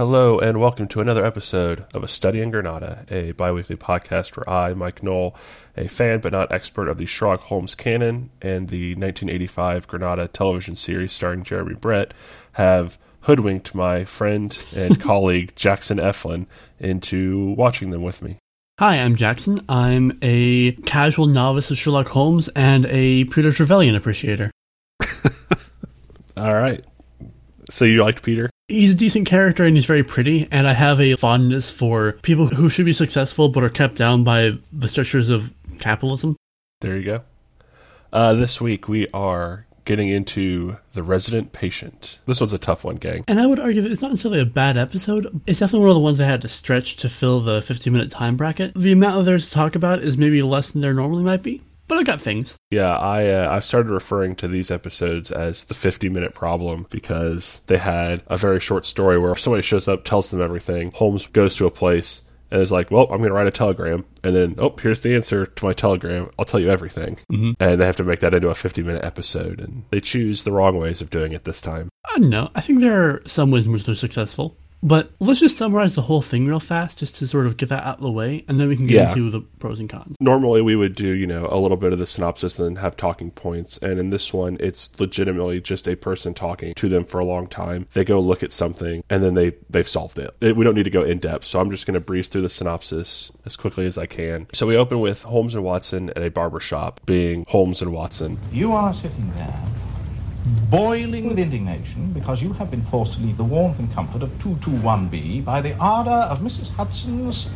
Hello, and welcome to another episode of A Study in Granada, a bi weekly podcast where I, Mike Knoll, a fan but not expert of the Sherlock Holmes canon and the 1985 Granada television series starring Jeremy Brett, have hoodwinked my friend and colleague Jackson Eflin into watching them with me. Hi, I'm Jackson. I'm a casual novice of Sherlock Holmes and a Peter Trevelyan appreciator. All right. So you liked Peter? He's a decent character and he's very pretty, and I have a fondness for people who should be successful but are kept down by the structures of capitalism. There you go. Uh, this week we are getting into The Resident Patient. This one's a tough one, gang. And I would argue that it's not necessarily a bad episode. It's definitely one of the ones that had to stretch to fill the 15 minute time bracket. The amount of there's to talk about is maybe less than there normally might be. But I got things. Yeah, I uh, I've started referring to these episodes as the 50 minute problem because they had a very short story where somebody shows up, tells them everything. Holmes goes to a place and is like, "Well, I'm going to write a telegram," and then, "Oh, here's the answer to my telegram. I'll tell you everything." Mm-hmm. And they have to make that into a 50 minute episode, and they choose the wrong ways of doing it this time. I don't know. I think there are some ways in which they're successful. But let's just summarize the whole thing real fast, just to sort of get that out of the way, and then we can get Yeah. into the pros and cons. Normally, we would do you know a little bit of the synopsis and then have talking points, and in this one, it's legitimately just a person talking to them for a long time. They go look at something, and then they they've solved it. It- We don't need to go in depth, so I'm just going to breeze through the synopsis as quickly as I can. So we open with Holmes and Watson at a barber shop, being Holmes and Watson. You are sitting there, boiling with indignation because you have been forced to leave the warmth and comfort of 221B by the ardour of Mrs. Hudson's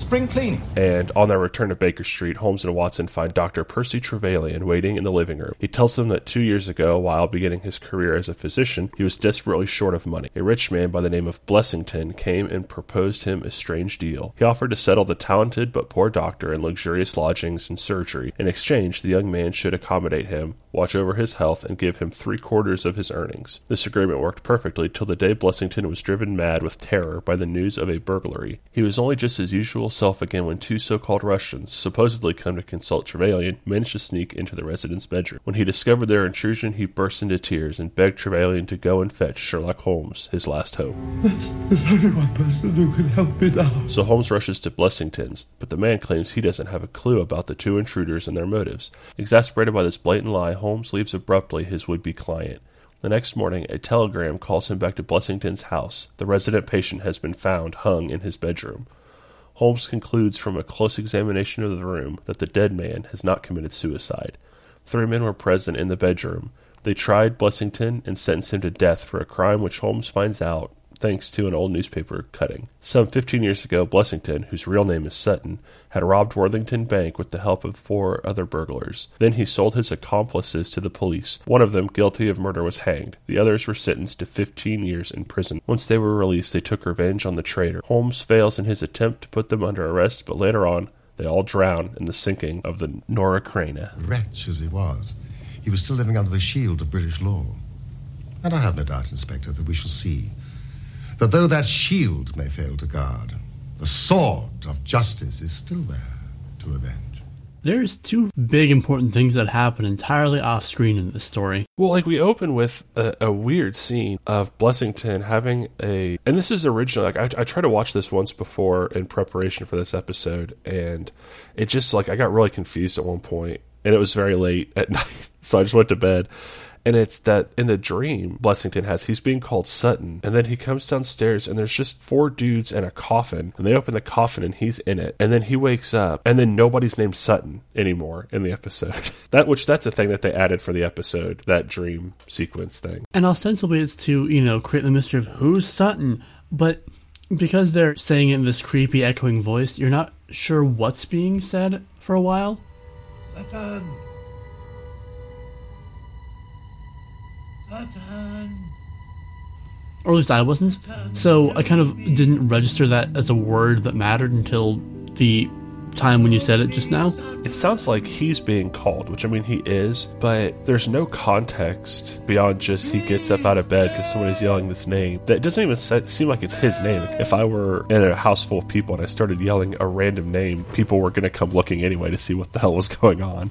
spring cleaning. And on their return to Baker Street, Holmes and Watson find Dr. Percy Trevelyan waiting in the living room. He tells them that two years ago, while beginning his career as a physician, he was desperately short of money. A rich man by the name of Blessington came and proposed him a strange deal. He offered to settle the talented but poor doctor in luxurious lodgings and surgery. In exchange, the young man should accommodate him, watch over his health, and give him three quarters of his earnings. This agreement worked perfectly till the day Blessington was driven mad with terror by the news of a burglary. He was only just his usual self again when two so called Russians, supposedly come to consult Trevelyan, managed to sneak into the resident's bedroom. When he discovered their intrusion, he burst into tears and begged Trevelyan to go and fetch Sherlock Holmes, his last hope. There's only one person who can help me now. So Holmes rushes to Blessington's, but the man claims he doesn't have a clue about the two intruders and their motives. Exasperated by this blatant lie, Holmes leaves abruptly his would be client. The next morning, a telegram calls him back to Blessington's house. The resident patient has been found hung in his bedroom. Holmes concludes from a close examination of the room that the dead man has not committed suicide. Three men were present in the bedroom. They tried Blessington and sentenced him to death for a crime which Holmes finds out thanks to an old newspaper cutting. Some 15 years ago, Blessington, whose real name is Sutton, had robbed Worthington Bank with the help of four other burglars. Then he sold his accomplices to the police. One of them, guilty of murder, was hanged. The others were sentenced to 15 years in prison. Once they were released, they took revenge on the traitor. Holmes fails in his attempt to put them under arrest, but later on, they all drown in the sinking of the Norah Creina. Wretch as he was, he was still living under the shield of British law. And I have no doubt, Inspector, that we shall see that though that shield may fail to guard, the sword of justice is still there to avenge. There's two big important things that happen entirely off screen in this story. Well, like we open with a, a weird scene of Blessington having a, and this is original. Like I, I tried to watch this once before in preparation for this episode, and it just like I got really confused at one point, and it was very late at night, so I just went to bed. And it's that in the dream Blessington has, he's being called Sutton, and then he comes downstairs, and there's just four dudes and a coffin, and they open the coffin, and he's in it, and then he wakes up, and then nobody's named Sutton anymore in the episode. that which that's a thing that they added for the episode, that dream sequence thing. And ostensibly it's to, you know, create the mystery of who's Sutton. But because they're saying it in this creepy echoing voice, you're not sure what's being said for a while. Sutton. Or at least I wasn't. So I kind of didn't register that as a word that mattered until the time when you said it just now. It sounds like he's being called, which I mean he is, but there's no context beyond just he gets up out of bed because somebody's yelling this name. That doesn't even seem like it's his name. If I were in a house full of people and I started yelling a random name, people were going to come looking anyway to see what the hell was going on.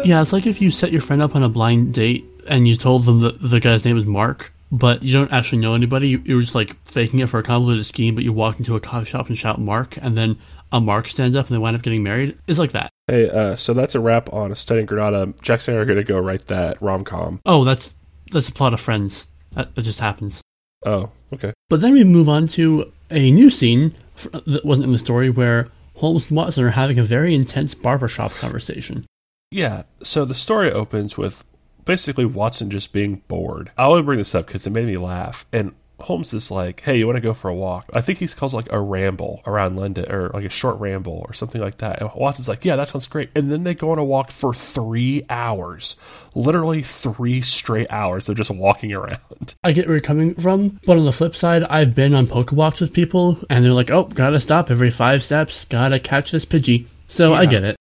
Help me, Sutton. Yeah, it's like if you set your friend up on a blind date and you told them that the guy's name is Mark, but you don't actually know anybody. You- You're just like faking it for a convoluted scheme, but you walk into a coffee shop and shout Mark, and then a Mark stands up and they wind up getting married. It's like that. Hey, uh, so that's a wrap on a Study in Granada. Jackson and I are going to go write that rom com. Oh, that's that's a plot of Friends. That, that just happens. Oh, okay. But then we move on to a new scene that wasn't in the story where Holmes and Watson are having a very intense barbershop conversation. Yeah, so the story opens with basically Watson just being bored. I only bring this up because it made me laugh. And Holmes is like, hey, you want to go for a walk? I think he calls it like a ramble around London or like a short ramble or something like that. And Watson's like, yeah, that sounds great. And then they go on a walk for three hours. Literally three straight hours of just walking around. I get where you're coming from, but on the flip side, I've been on poke walks with people, and they're like, "Oh, gotta stop every five steps, gotta catch this Pidgey." So I get it.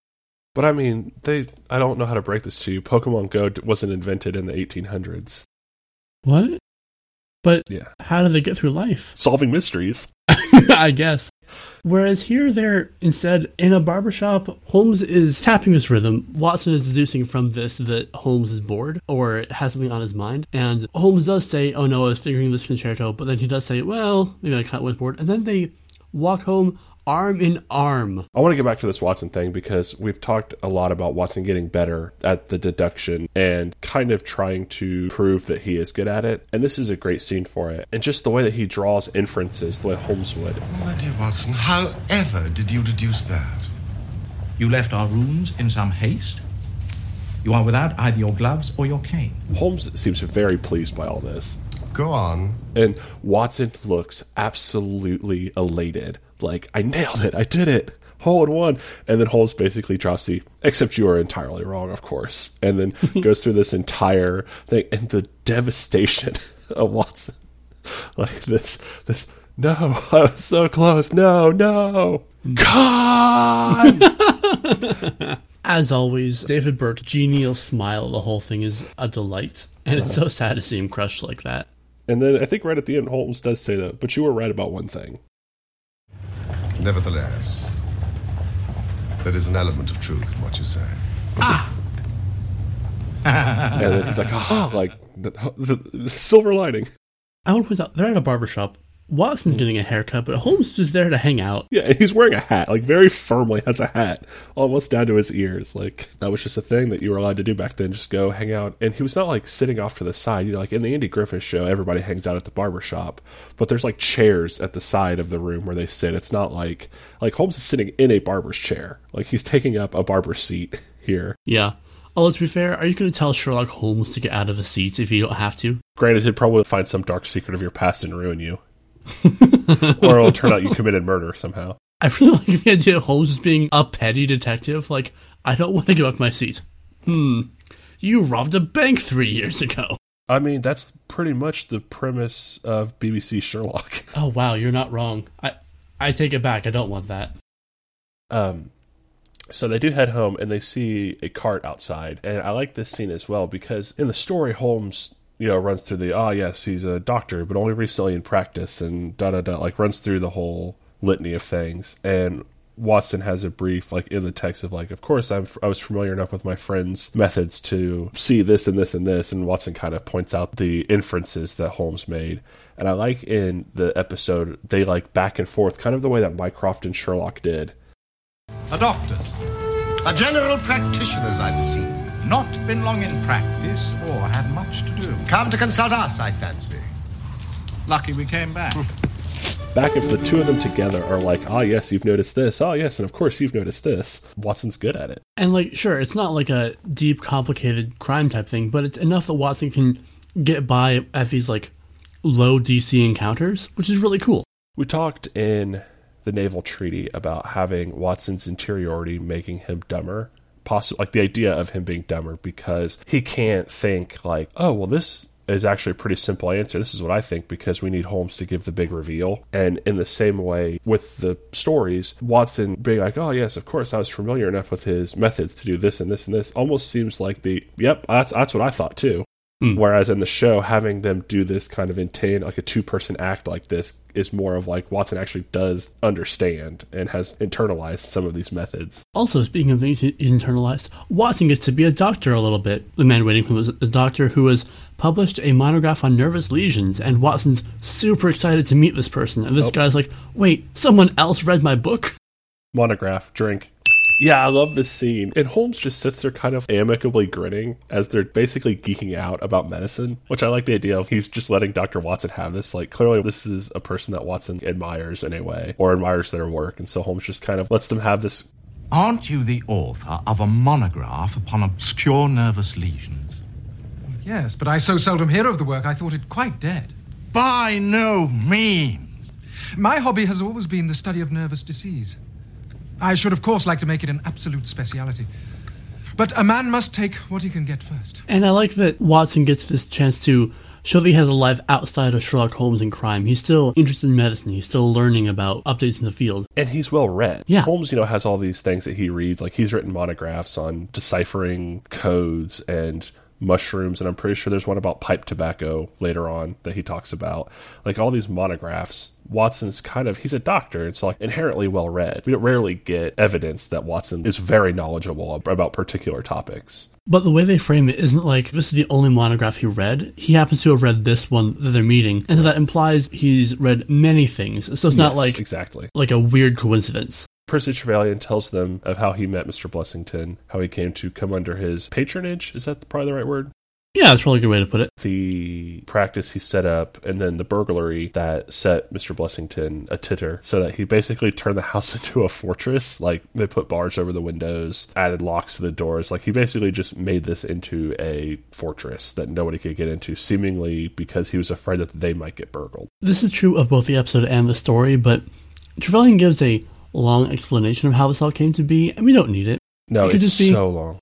But I mean, they, I don't know how to break this to you. Pokemon Go wasn't invented in the 1800s. What? But Yeah. how do they get through life? Solving mysteries. I guess. Whereas here, they're instead in a barbershop. Holmes is tapping this rhythm. Watson is deducing from this that Holmes is bored or has something on his mind. And Holmes does say, Oh no, I was figuring this concerto. But then he does say, Well, maybe I kind of was bored. And then they walk home arm in arm. I want to get back to this Watson thing because we've talked a lot about Watson getting better at the deduction and kind of trying to prove that he is good at it. And this is a great scene for it. And just the way that he draws inferences, the way Holmes would. My dear Watson, however did you deduce that? You left our rooms in some haste. You are without either your gloves or your cane. Holmes seems very pleased by all this. Go on. And Watson looks absolutely elated. Like, I nailed it. I did it. Hole in one. And then Holmes basically drops the, except you are entirely wrong, of course. And then goes through this entire thing and the devastation of Watson. Like this, this, no, I was so close. No, no. God! As always, David Burke's genial smile, the whole thing is a delight. And it's so sad to see him crushed like that. and then I think right at the end, Holmes does say that, but you were right about one thing. Nevertheless, there is an element of truth in what you say. Ah! And then he's like, aha, like the, the, the silver lining. I want to point out, they're at a barbershop. Watson's getting a haircut, but Holmes is just there to hang out. Yeah, he's wearing a hat, like very firmly has a hat, almost down to his ears. Like that was just a thing that you were allowed to do back then. Just go hang out, and he was not like sitting off to the side. You know, like in the Andy Griffith show, everybody hangs out at the barber shop, but there's like chairs at the side of the room where they sit. It's not like like Holmes is sitting in a barber's chair, like he's taking up a barber's seat here. Yeah. Oh, to be fair, are you going to tell Sherlock Holmes to get out of a seat if you don't have to? Granted, he'd probably find some dark secret of your past and ruin you, or it'll turn out you committed murder somehow. I really like the idea of Holmes as being a petty detective. Like, I don't want to give up my seat. Hmm. You robbed a bank three years ago. I mean, that's pretty much the premise of BBC Sherlock. Oh, wow, you're not wrong. I, I take it back. I don't want that. Um, so they do head home and they see a cart outside, and I like this scene as well because in the story, Holmes you know runs through the ah yes he's a doctor but only recently in practice and da da da like runs through the whole litany of things and. Watson has a brief, like in the text of like, of course I'm I was familiar enough with my friend's methods to see this and this and this, and Watson kind of points out the inferences that Holmes made, and I like in the episode they like back and forth, kind of the way that Mycroft and Sherlock did, A doctor's. A general practitioner's, I perceive. Not been long in practice or had much to do. Come to consult us, I fancy. Lucky we came back. back if the two of them together are like, ah, yes, you've noticed this. Oh, yes, and of course you've noticed this. Watson's good at it. And, like, sure, it's not like a deep, complicated crime type thing, but it's enough that Watson can get by at these, like, low DC encounters, which is really cool. We talked in the Naval Treaty about having Watson's interiority making him dumber. Possible, like the idea of him being dumber because he can't think like, oh, well, this is actually a pretty simple answer. This is what I think because we need Holmes to give the big reveal. And in the same way with the stories, Watson being like, oh, yes, of course, I was familiar enough with his methods to do this and this and this almost seems like the, yep, that's, that's what I thought too. Hmm. Whereas in the show, having them do this kind of intent, like a two person act like this, is more of like Watson actually does understand and has internalized some of these methods. Also, speaking of things he he internalized, Watson gets to be a doctor a little bit. The man waiting for him was a doctor who has published a monograph on nervous lesions, and Watson's super excited to meet this person. And this oh. guy's like, wait, someone else read my book? Monograph, drink. Yeah, I love this scene. And Holmes just sits there kind of amicably grinning as they're basically geeking out about medicine, which I like the idea of. He's just letting Dr. Watson have this. Like, clearly, this is a person that Watson admires in a way, or admires their work. And so Holmes just kind of lets them have this. Aren't you the author of a monograph upon obscure nervous lesions? Yes, but I so seldom hear of the work, I thought it quite dead. By no means. My hobby has always been the study of nervous disease. I should, of course, like to make it an absolute speciality. But a man must take what he can get first. And I like that Watson gets this chance to show that he has a life outside of Sherlock Holmes and crime. He's still interested in medicine. He's still learning about updates in the field. And he's well read. Yeah. Holmes, you know, has all these things that he reads. Like, he's written monographs on deciphering codes and mushrooms. And I'm pretty sure there's one about pipe tobacco later on that he talks about. Like, all these monographs. Watson's kind of, he's a doctor. It's like inherently well read. We don't rarely get evidence that Watson is very knowledgeable about particular topics. But the way they frame it isn't like this is the only monograph he read. He happens to have read this one that they're meeting, and so that implies he's read many things. So it's not like exactly. like a weird coincidence. Percy Trevelyan tells them of how he met Mr. Blessington, how he came to come under his patronage. Is that probably the right word? Yeah, that's probably a good way to put it. The practice he set up, and then the burglary that set Mr. Blessington a titter, so that he basically turned the house into a fortress. Like they put bars over the windows, added locks to the doors. Like he basically just made this into a fortress that nobody could get into, seemingly because he was afraid that they might get burgled. This is true of both the episode and the story, but Trevelyan gives a long explanation of how this all came to be, and we don't need it. No, It could it's just be- so long.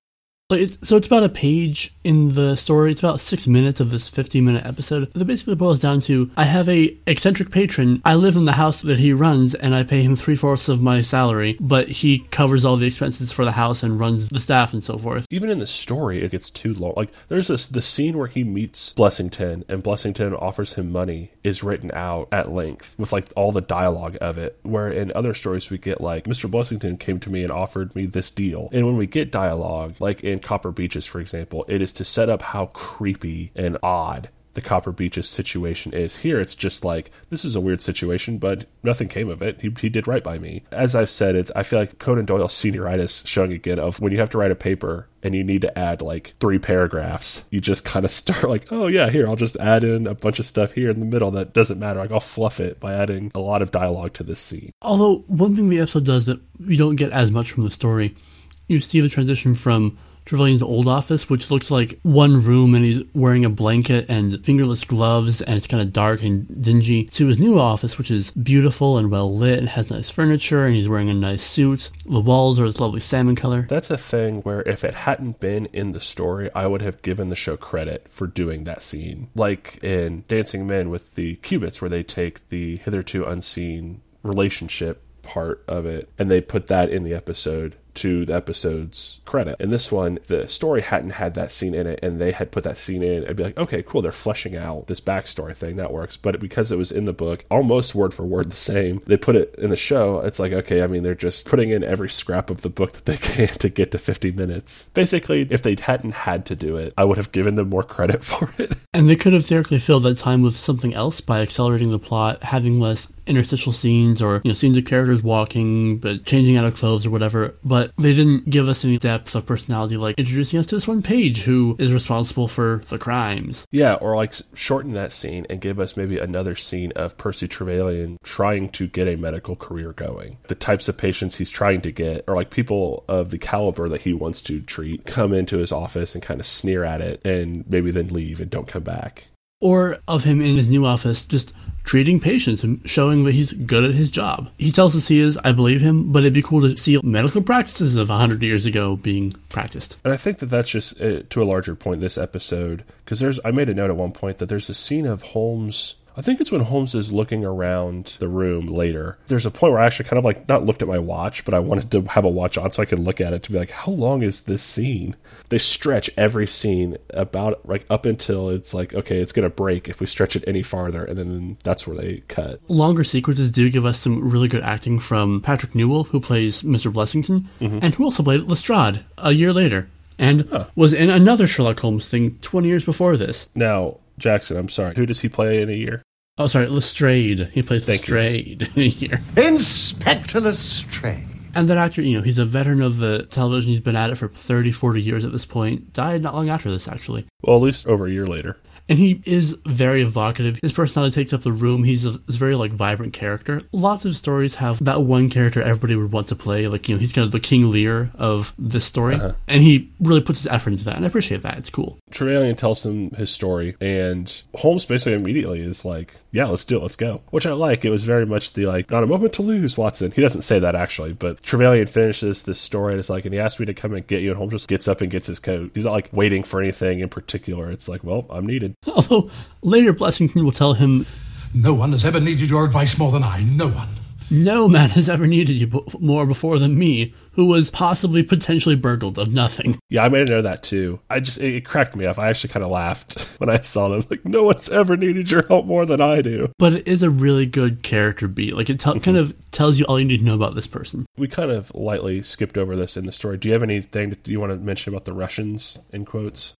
Like it, so it's about a page in the story. It's about six minutes of this 15 minute episode. That basically boils down to I have a eccentric patron. I live in the house that he runs, and I pay him three fourths of my salary, but he covers all the expenses for the house and runs the staff and so forth. even in the story, it gets too long. Like there's this the scene where he meets Blessington and Blessington offers him money is written out at length with like all the dialogue of it. Where in other stories we get like Mr. Blessington came to me and offered me this deal. And when we get dialogue, like in Copper Beeches, for example, it is to set up how creepy and odd the Copper Beeches situation is. Here, it's just like this is a weird situation, but nothing came of it. He, he did right by me. As I've said, it's, I feel like Conan Doyle's senioritis showing again of when you have to write a paper and you need to add like three paragraphs. You just kind of start like, oh yeah, here I'll just add in a bunch of stuff here in the middle that doesn't matter. Like I'll fluff it by adding a lot of dialogue to this scene. Although one thing the episode does that we don't get as much from the story, you see the transition from Trevelyan's old office, which looks like one room and he's wearing a blanket and fingerless gloves and it's kind of dark and dingy, to his new office, which is beautiful and well lit and has nice furniture and he's wearing a nice suit. The walls are this lovely salmon color. That's a thing where if it hadn't been in the story, I would have given the show credit for doing that scene. Like in Dancing Men with the Cubitts, where they take the hitherto unseen relationship part of it and they put that in the episode to the episode's credit. In this one, the story hadn't had that scene in it, and they had put that scene in. I'd be like, okay, cool, they're fleshing out this backstory thing that works. But because it was in the book, almost word for word the same, they put it in the show. It's like, okay, I mean, they're just putting in every scrap of the book that they can to get to 50 minutes. Basically, if they hadn't had to do it, I would have given them more credit for it. And they could have theoretically filled that time with something else by accelerating the plot, having less interstitial scenes or you know scenes of characters walking but changing out of clothes or whatever. But they didn't give us any depth of personality, like introducing us to this one page who is responsible for the crimes. Yeah, or like shorten that scene and give us maybe another scene of Percy Trevelyan trying to get a medical career going. The types of patients he's trying to get, or like people of the caliber that he wants to treat, come into his office and kind of sneer at it and maybe then leave and don't come back. Or of him in his new office just treating patients and showing that he's good at his job. He tells us he is, I believe him, but it'd be cool to see medical practices of 100 years ago being practiced. And I think that that's just uh, to a larger point this episode because there's I made a note at one point that there's a scene of Holmes I think it's when Holmes is looking around the room later. There's a point where I actually kind of like not looked at my watch, but I wanted to have a watch on so I could look at it to be like, how long is this scene? They stretch every scene about like up until it's like, okay, it's gonna break if we stretch it any farther, and then that's where they cut. Longer sequences do give us some really good acting from Patrick Newell, who plays Mr. Blessington, mm-hmm. and who also played Lestrade a year later, and was in another Sherlock Holmes thing 20 years before this. Now, Jackson, I'm sorry. Who does he play in a year? Oh, sorry, Lestrade. He plays Thank you. Lestrade in a. Inspector Lestrade. And that actor, you know, he's a veteran of the television. He's been at it for 30, 40 years at this point. Died not long after this, actually. Well, at least over a year later. And he is very evocative. His personality takes up the room. He's a, he's a very like vibrant character. Lots of stories have that one character everybody would want to play. Like you know, he's kind of the King Lear of this story, uh-huh. and he really puts his effort into that. And I appreciate that. It's cool. Trevelyan tells him his story, and Holmes basically immediately is like, "Yeah, let's do it, let's go." Which I like. It was very much the like, "Not a moment to lose, Watson." He doesn't say that actually, but Trevelyan finishes this story, and it's like, and he asked me to come and get you, and Holmes just gets up and gets his coat. He's not like waiting for anything in particular. It's like, well, I'm needed. Although later Blessington will tell him, No one has ever needed your advice more than I. No one. "No man has ever needed you more before than me, who was possibly potentially burgled of nothing." Yeah, I made a note of that too. I just it, it cracked me up. I actually kind of laughed when I saw them. Like, no one's ever needed your help more than I do. But it is a really good character beat. Like it tell mm-hmm. kind of tells you all you need to know about this person. We kind of lightly skipped over this in the story. Do you have anything that you want to mention about the Russians in quotes?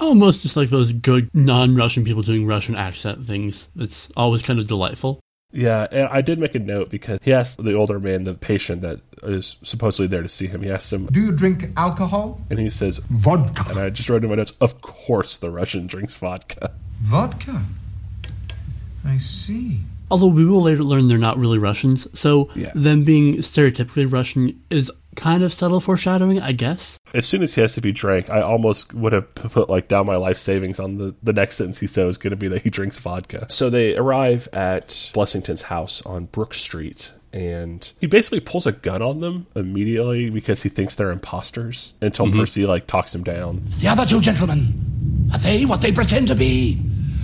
Almost just like those good non-Russian people doing Russian accent things. It's always kind of delightful. Yeah, and I did make a note because he asked the older man, the patient that is supposedly there to see him, he asked him, Do you drink alcohol? and he says, Vodka. and I just wrote in my notes, of course the Russian drinks vodka. Vodka. I see. Although we will later learn they're not really Russians, so Yeah. them being stereotypically Russian is kind of subtle foreshadowing, I guess. As soon as he has to be drank, I almost would have put like down my life savings on the, the next sentence he said was going to be that he drinks vodka. So they arrive at Blessington's house on Brook Street. And he basically pulls a gun on them immediately because he thinks they're imposters until mm-hmm. Percy like talks him down. The other two gentlemen. Are they what they pretend to be?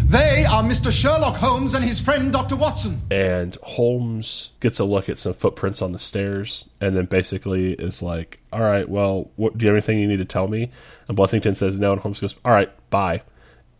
They are Mr. Sherlock Holmes and his friend Dr. Watson. and Holmes gets a look at some footprints on the stairs, and then basically is like, "All right, well, what, do you have anything you need to tell me?" And Blessington says no, and Holmes goes, "All right, bye."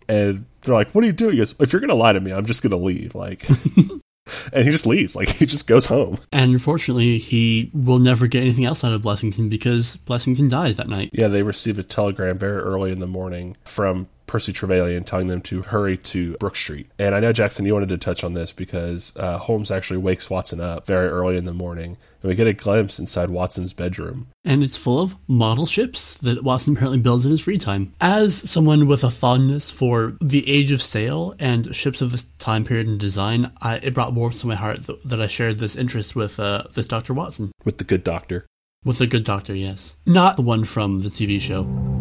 And they're like, "What are you doing?" He goes, "If you're gonna lie to me, I'm just gonna leave." Like, and he just leaves. Like, he just goes home. And unfortunately, he will never get anything else out of Blessington because Blessington dies that night. Yeah, they receive a telegram very early in the morning from Percy Trevelyan telling them to hurry to Brook Street. And I know, Jackson, you wanted to touch on this because uh, Holmes actually wakes Watson up very early in the morning, and we get a glimpse inside Watson's bedroom. And it's full of model ships that Watson apparently builds in his free time. As someone with a fondness for the age of sail and ships of this time period and design, I, it brought warmth to my heart th- that I shared this interest with uh, this Dr. Watson. with the good doctor. With the good doctor, yes. Not the one from the TV show.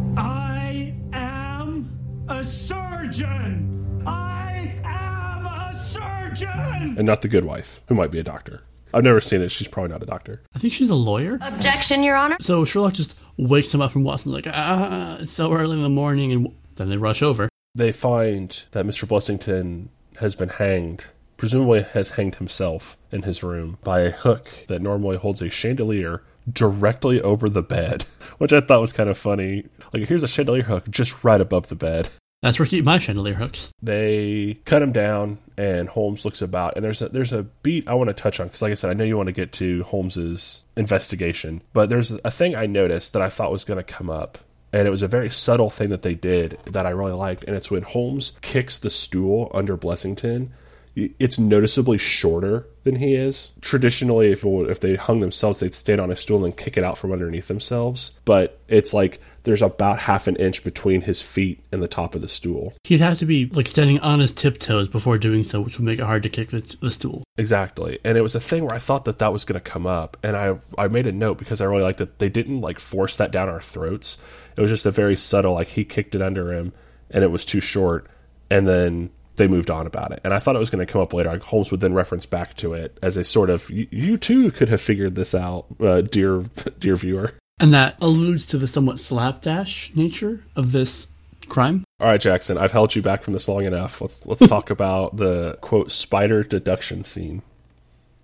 Surgeon. I am a surgeon. And not the good wife, who might be a doctor. I've never seen it. She's probably not a doctor. I think she's a lawyer. Objection, Your Honor. So Sherlock just wakes him up and Watson's like, ah, it's so early in the morning, and then they rush over. They find that Mr. Blessington has been hanged, presumably has hanged himself in his room by a hook that normally holds a chandelier directly over the bed, which I thought was kind of funny. Like, here's a chandelier hook just right above the bed. That's where keep my chandelier hooks. They cut him down, and Holmes looks about. And there's a there's a beat I want to touch on because, like I said, I know you want to get to Holmes's investigation, but there's a thing I noticed that I thought was going to come up, and it was a very subtle thing that they did that I really liked. And it's when Holmes kicks the stool under Blessington. It's noticeably shorter than he is. Traditionally, if if they hung themselves, they'd stand on a stool and kick it out from underneath themselves. But it's like there's about half an inch between his feet and the top of the stool. He'd have to be like standing on his tiptoes before doing so, which would make it hard to kick the, the stool. Exactly. And it was a thing where I thought that that was going to come up. And I, I made a note because I really liked that they didn't like force that down our throats. It was just a very subtle, like he kicked it under him and it was too short. And then they moved on about it. And I thought it was going to come up later. Like Holmes would then reference back to it as a sort of, you, you too could have figured this out, uh, dear, dear viewer. And that alludes to the somewhat slapdash nature of this crime. All right, Jackson, I've held you back from this long enough. Let's let's talk about the quote spider deduction scene.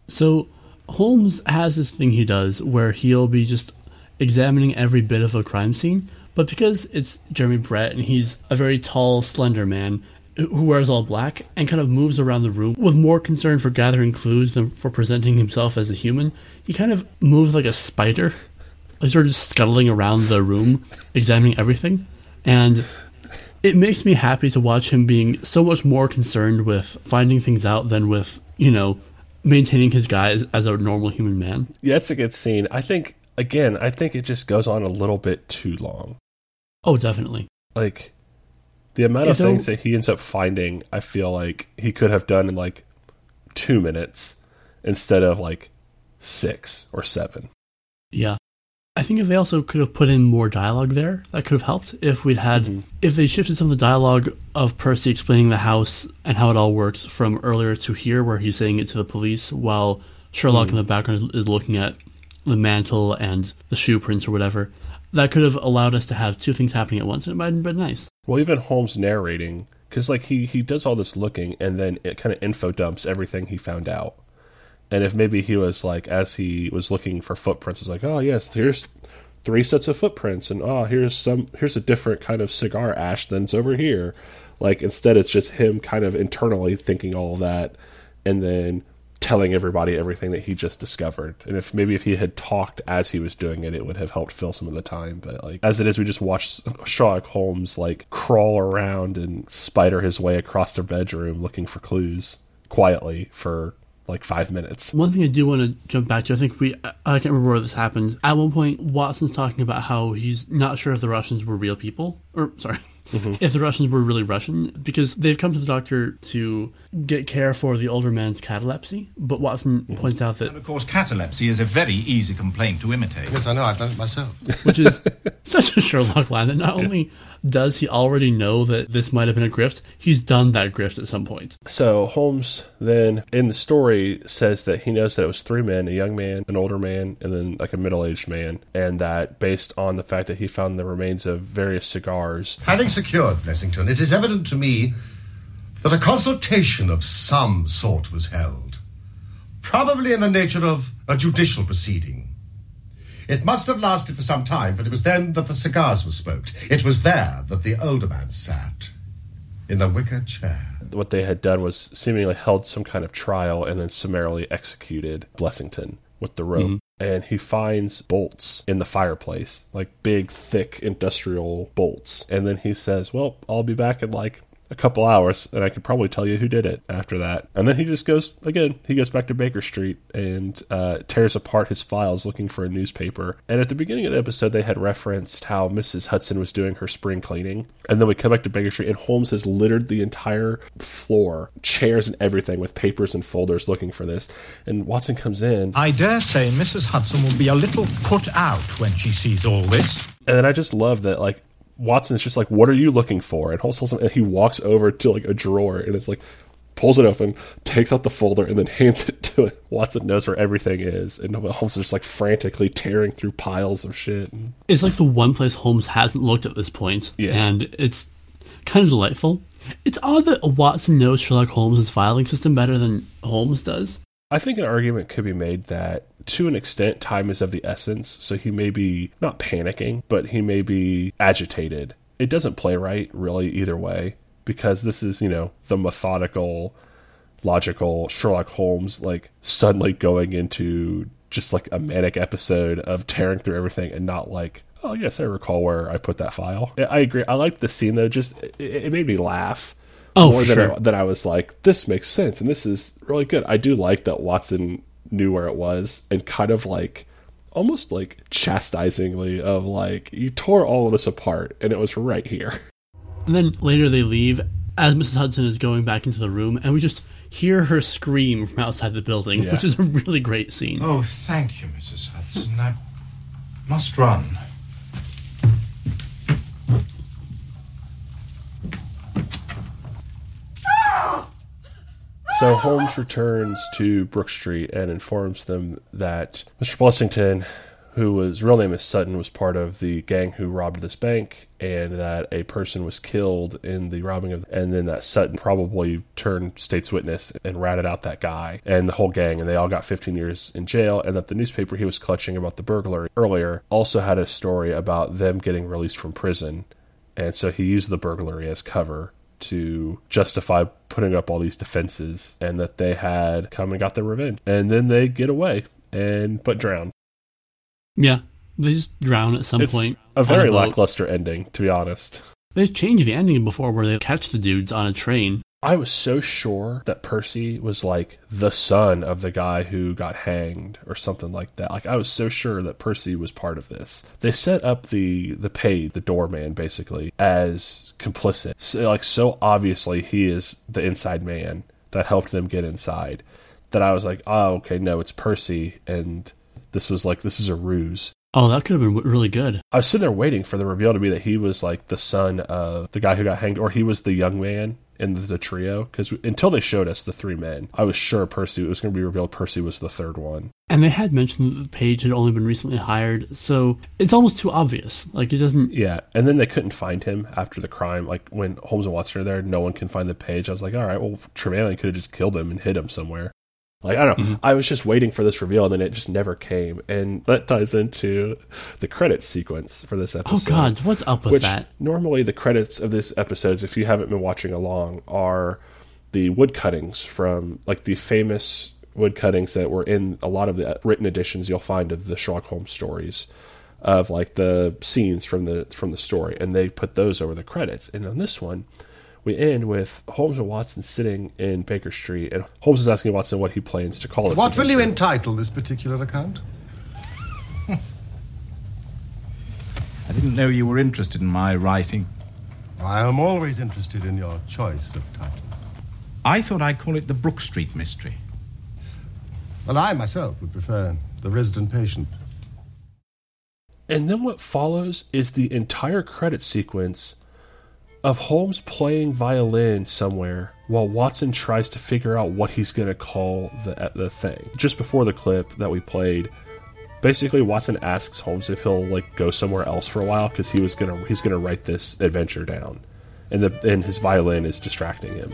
So Holmes has this thing he does where he'll be just examining every bit of a crime scene, but because it's Jeremy Brett and he's a very tall, slender man who wears all black and kind of moves around the room with more concern for gathering clues than for presenting himself as a human, he kind of moves like a spider. Sort of scuttling around the room, examining everything. And it makes me happy to watch him being so much more concerned with finding things out than with, you know, maintaining his guy as, as a normal human man. Yeah, it's a good scene. I think again, I think it just goes on a little bit too long. Oh, definitely. Like the amount of things that he ends up finding, I feel like he could have done in like two minutes instead of like six or seven. Yeah. I think if they also could have put in more dialogue there, that could have helped. If we'd had, mm-hmm. if they shifted some of the dialogue of Percy explaining the house and how it all works from earlier to here, where he's saying it to the police, while Sherlock in mm-hmm. the background is looking at the mantle and the shoe prints or whatever, that could have allowed us to have two things happening at once, and it might have been nice. Well, even Holmes narrating, because like he he does all this looking, and then it kind of info dumps everything he found out. And if maybe he was like, as he was looking for footprints, was like, oh yes, here's three sets of footprints, and oh here's some here's a different kind of cigar ash than's over here. Like instead, it's just him kind of internally thinking all that, and then telling everybody everything that he just discovered. And if maybe if he had talked as he was doing it, it would have helped fill some of the time. But like as it is, we just watch Sherlock Holmes like crawl around and spider his way across their bedroom looking for clues quietly for like five minutes. One thing I do want to jump back to, I think we, I can't remember where this happened. At one point, Watson's talking about how he's not sure if the Russians were real people, or sorry, Mm-hmm. if the Russians were really Russian, because they've come to the doctor to get care for the older man's catalepsy. But Watson mm-hmm. points out that, And of course, catalepsy is a very easy complaint to imitate. Yes, I know. I've done it myself. which is such a Sherlock line, that not only does he already know that this might have been a grift, he's done that grift at some point. So Holmes then in the story says that he knows that it was three men, a young man, an older man, and then like a middle aged man, and that based on the fact that he found the remains of various cigars, Having secured Blessington, it is evident to me that a consultation of some sort was held, probably in the nature of a judicial proceeding. It must have lasted for some time, for it was then that the cigars were smoked. It was there that the older man sat, in the wicker chair. what they had done was seemingly held some kind of trial and then summarily executed Blessington with the rope. Mm-hmm. And he finds bolts in the fireplace, like big, thick industrial bolts. And then he says, Well, I'll be back in like a couple hours, and I could probably tell you who did it after that. And then he just goes, again, he goes back to Baker Street and uh, tears apart his files looking for a newspaper. And at the beginning of the episode, they had referenced how Mrs. Hudson was doing her spring cleaning. And then we come back to Baker Street, and Holmes has littered the entire floor, chairs and everything, with papers and folders looking for this. And Watson comes in, I dare say Mrs. Hudson will be a little put out when she sees all this. and then I just love that, like, Watson's just like, "What are you looking for?" And Holmes tells him, and he walks over to like a drawer, and it's like, pulls it open, takes out the folder, and then hands it to it. Watson knows where everything is, and Holmes is just like frantically tearing through piles of shit. It's like the one place Holmes hasn't looked at this point, Yeah. and it's kind of delightful. It's odd that Watson knows Sherlock Holmes' filing system better than Holmes does. I think an argument could be made that to an extent time is of the essence, so he may be not panicking, but he may be agitated. It doesn't play right really either way because this is, you know, the methodical, logical Sherlock Holmes like suddenly going into just like a manic episode of tearing through everything and not like oh yes i recall where i put that file. I agree. I liked the scene though. Just it, it made me laugh Oh, more sure. than, I, than I was like, this makes sense and this is really good. I do like that Watson knew where it was and kind of like almost like chastisingly of like you tore all of this apart and it was right here. And then later they leave as Mrs. Hudson is going back into the room, and we just hear her scream from outside the building, Yeah. which is a really great scene. Oh, thank you, Mrs. Hudson. I must run. So Holmes returns to Brook Street and informs them that Mr. Blessington who was real name is Sutton, was part of the gang who robbed this bank, and that a person was killed in the robbing of, and then that Sutton probably turned state's witness and ratted out that guy and the whole gang, and they all got 15 years in jail, and that the newspaper he was clutching about the burglary earlier also had a story about them getting released from prison, and so he used the burglary as cover to justify putting up all these defenses and that they had come and got their revenge. And then they get away and but drown. Yeah, they just drown at some It's point. a very lackluster ending, to be honest. They've changed the ending before where they catch the dudes on a train. I was so sure that Percy was like the son of the guy who got hanged or something like that. Like I was so sure that Percy was part of this. They set up the the paid, the doorman basically, as complicit. So, like so obviously he is the inside man that helped them get inside. That I was like, oh okay, no, it's Percy, and this was like this is a ruse. Oh, that could have been really good. I was sitting there waiting for the reveal to be that he was like the son of the guy who got hanged, or he was the young man in the, the trio. Because until they showed us the three men, I was sure Percy it was going to be revealed. Percy was the third one. And they had mentioned that the page had only been recently hired, so it's almost too obvious. Like it doesn't. Yeah, and then they couldn't find him after the crime. Like when Holmes and Watson are there, no one can find the page. I was like, all right, well, Trevelyan could have just killed him and hid him somewhere. Like I don't know. Mm-hmm. I was just waiting for this reveal, and then it just never came. And that ties into the credits sequence for this episode. Oh episode. God, what's up with which that? normally the credits of this episodes, if you haven't been watching along, are the wood cuttings from like the famous wood cuttings that were in a lot of the uh, written editions you'll find of the Sherlock Holmes stories of like the scenes from the from the story, and they put those over the credits. And on this one, we end with Holmes and Watson sitting in Baker Street, and Holmes is asking Watson what he plans to call it. What will you entitle this particular account? I didn't know you were interested in my writing. I am always interested in your choice of titles. I thought I'd call it the Brook Street Mystery. Well, I myself would prefer The Resident Patient. And then what follows is the entire credit sequence of Holmes playing violin somewhere while Watson tries to figure out what he's going to call the the thing. Just before the clip that we played, basically Watson asks Holmes if he'll like go somewhere else for a while because he was gonna he's gonna write this adventure down, and the and his violin is distracting him.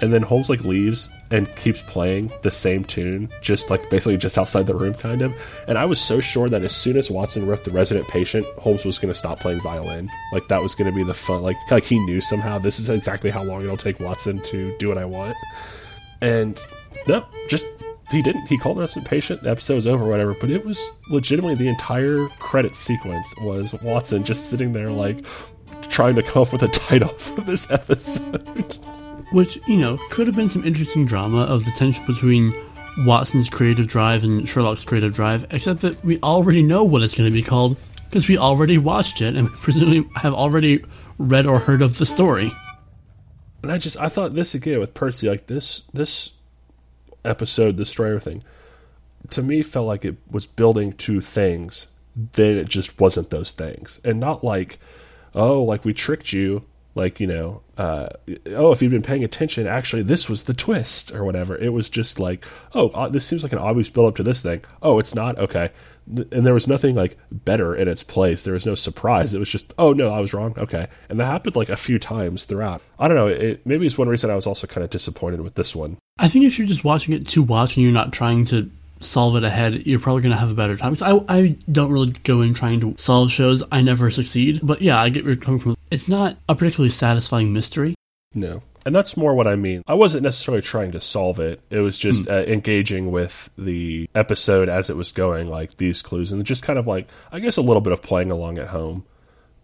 And then Holmes like leaves and keeps playing the same tune, just like basically just outside the room, kind of. And I was so sure that as soon as Watson wrote the resident patient, Holmes was going to stop playing violin. Like that was going to be the fun. Like like he knew somehow this is exactly how long it'll take Watson to do what I want. And no, just he didn't. He called resident patient. The episode was over, or whatever. But it was legitimately the entire credit sequence was Watson just sitting there like trying to come up with a title for this episode. Which, you know, could have been some interesting drama of the tension between Watson's creative drive and Sherlock's creative drive, except that we already know what it's going to be called because we already watched it and presumably have already read or heard of the story. And I just I thought this again with Percy, like this this episode, the Strayer thing, to me felt like it was building two things. Then it just wasn't those things, and not like, oh, like we tricked you, like you know, uh, oh, if you've been paying attention, actually this was the twist or whatever. It was just like, oh, uh, this seems like an obvious build up to this thing. Oh, it's not okay. And there was nothing like better in its place. There was no surprise. It was just, oh no, I was wrong. Okay, and that happened like a few times throughout. I don't know. It, maybe it's one reason I was also kind of disappointed with this one. I think if you're just watching it to watch and you're not trying to solve it ahead, you're probably going to have a better time. 'Cause I, I don't really go in trying to solve shows. I never succeed. But yeah, I get where you're coming from. It's not a particularly satisfying mystery. No. And that's more what I mean. I wasn't necessarily trying to solve it. It was just uh, engaging with the episode as it was going, like these clues, and just kind of like, I guess, a little bit of playing along at home,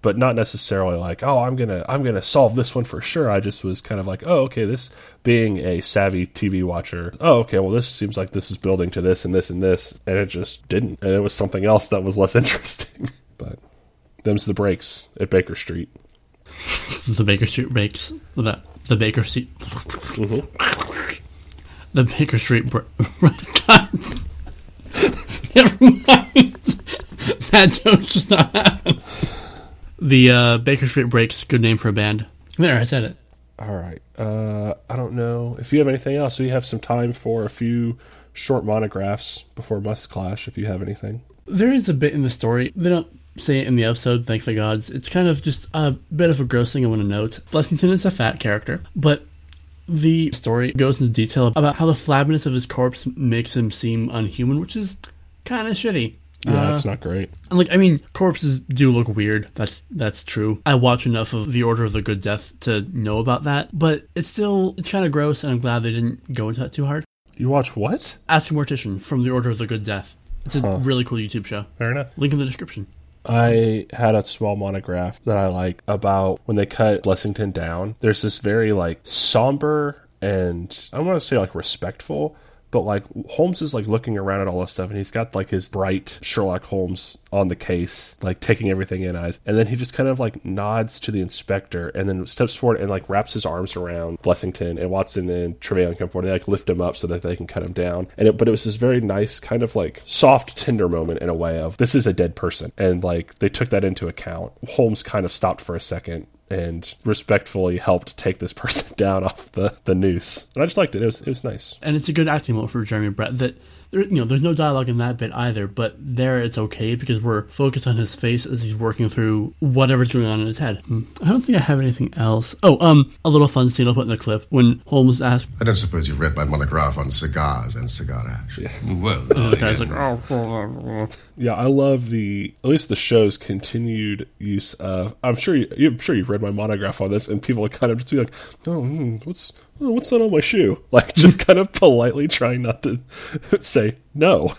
but not necessarily like, oh, I'm gonna, I'm gonna solve this one for sure. I just was kind of like, oh, okay, this being a savvy TV watcher, oh, okay, well, this seems like this is building to this and this and this, and it just didn't, and it was something else that was less interesting. but them's the breaks at Baker Street. The Baker Street breaks. The, the Baker Street. Mm-hmm. The Baker Street. Br- Never mind. that joke just not happen. The uh, Baker Street Breaks, good name for a band. There, I said it. All right. Uh, I don't know if you have anything else. We have some time for a few short monographs before Must Clash. If you have anything, There is a bit in the story. They don't say it in the episode, thank the gods. It's kind of just a bit of a gross thing I want to note. Blessington is a fat character, but the story goes into detail about how the flabbiness of his corpse makes him seem unhuman, which is kind of shitty. Yeah, Uh, it's not great. and like I mean, corpses do look weird. That's that's true. I watch enough of The Order of the Good Death to know about that, but it's still it's kind of gross, and I'm glad they didn't go into that too hard. You watch what? Ask a Mortician from The Order of the Good Death. It's a Huh. really cool YouTube show. Fair enough. Link in the description. I had a small monograph that I like about when they cut Blessington down. There's this very like somber and I don't want to say like respectful, but like Holmes is like looking around at all this stuff and he's got like his bright Sherlock Holmes on the case, like taking everything in eyes. And then he just kind of like nods to the inspector and then steps forward and like wraps his arms around Blessington and Watson and Trevelyan come forward. They like lift him up so that they can cut him down. And it, but it was this very nice kind of like soft, tender moment in a way of this is a dead person. And like they took that into account. Holmes kind of stopped for a second and respectfully helped take this person down off the, the noose. And I just liked it. It was it was nice. and it's a good acting moment for Jeremy Brett. That there, you know, there's no dialogue in that bit either, but there it's okay because we're focused on his face as he's working through whatever's going on in his head. Hmm. I don't think I have anything else. Oh, um, a little fun scene I'll put in the clip when Holmes asks, I don't suppose you've read my monograph on cigars and cigar ash. Well, the guy's like, oh, Yeah, I love the at least the show's continued use of. I'm sure you, I'm sure you've read my monograph on this, and people are kind of just be like, "Oh, hmm, what's oh, what's that on my shoe?" Like just kind of politely trying not to say no.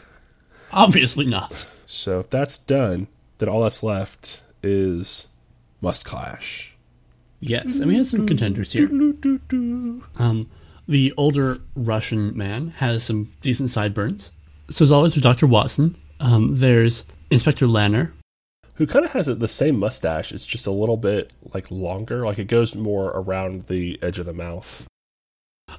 obviously not. So if that's done, then all that's left is must clash. Yes, and we have some contenders here. Um, the older Russian man has some decent sideburns. So as always with Dr. Watson, um, there's Inspector Lanner, Who kind of has the same mustache? It's just a little bit like longer, like it goes more around the edge of the mouth.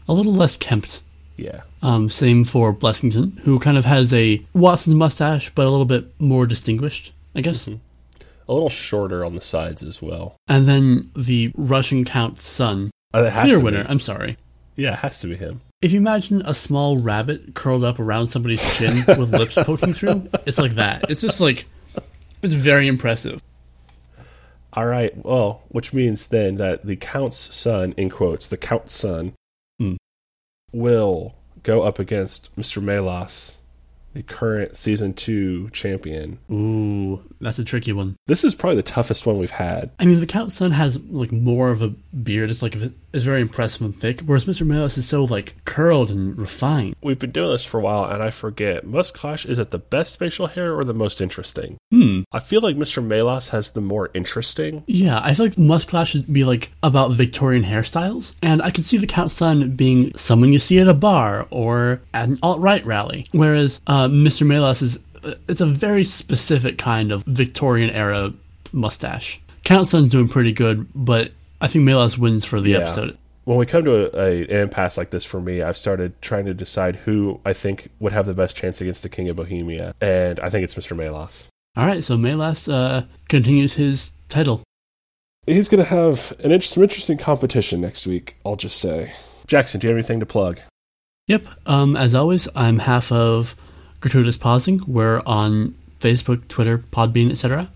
A little less kempt. Yeah, Um, same for Blessington, who kind of has a Watson's mustache, but a little bit more distinguished, I guess. a little shorter on the sides as well. And then the Russian Count's son, Uh, it has clear to winner. I'm sorry. Yeah, it has to be him. If you imagine a small rabbit curled up around somebody's chin with lips poking through, it's like that. It's just like, it's very impressive. All right. Well, which means then that the count's son, in quotes, the count's son. Will go up against Mr. Melas, the current season two champion. Ooh, that's a tricky one. This is probably the toughest one we've had. I mean, the Count's son has like more of a beard. It's like it's very impressive and thick, whereas Mr. Melas is so like curled and refined. We've been doing this for a while, and I forget. Must Clash is it the best facial hair or the most interesting? Hmm. I feel like Mr. Melas has the more interesting. Yeah, I feel like Must Clash should be like about Victorian hairstyles, and I could see the Count's son being someone you see at a bar or at an alt right rally, whereas uh, Mr. Melas is uh, it's a very specific kind of Victorian era mustache. Count's son's doing pretty good, but I think Melas wins for the Yeah. episode. When we come to a, a an impasse like this for me, I've started trying to decide who I think would have the best chance against the King of Bohemia, and I think it's Mr. Melas. All right, so Melas uh, continues his title. He's going to have an some interesting competition next week. I'll just say. Jackson, do you have anything to plug? Yep. Um, as always, I'm half of Gratuitous Pausing. We're on Facebook, Twitter, Podbean, etc.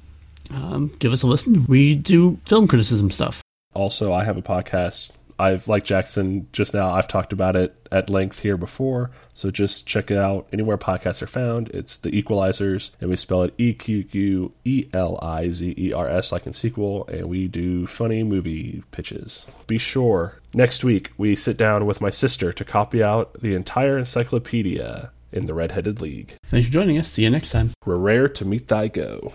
Um, give us a listen. We do film criticism stuff. Also, I have a podcast. I've like Jackson just now. I've talked about it at length here before, so just check it out anywhere podcasts are found. It's the Equalizers, and we spell it E Q Q E L I Z E R S like in sequel, and we do funny movie pitches. Be sure next week we sit down with my sister to copy out the entire encyclopedia in the Red-Headed League. Thanks for joining us. See you next time. Rare to meet thy go.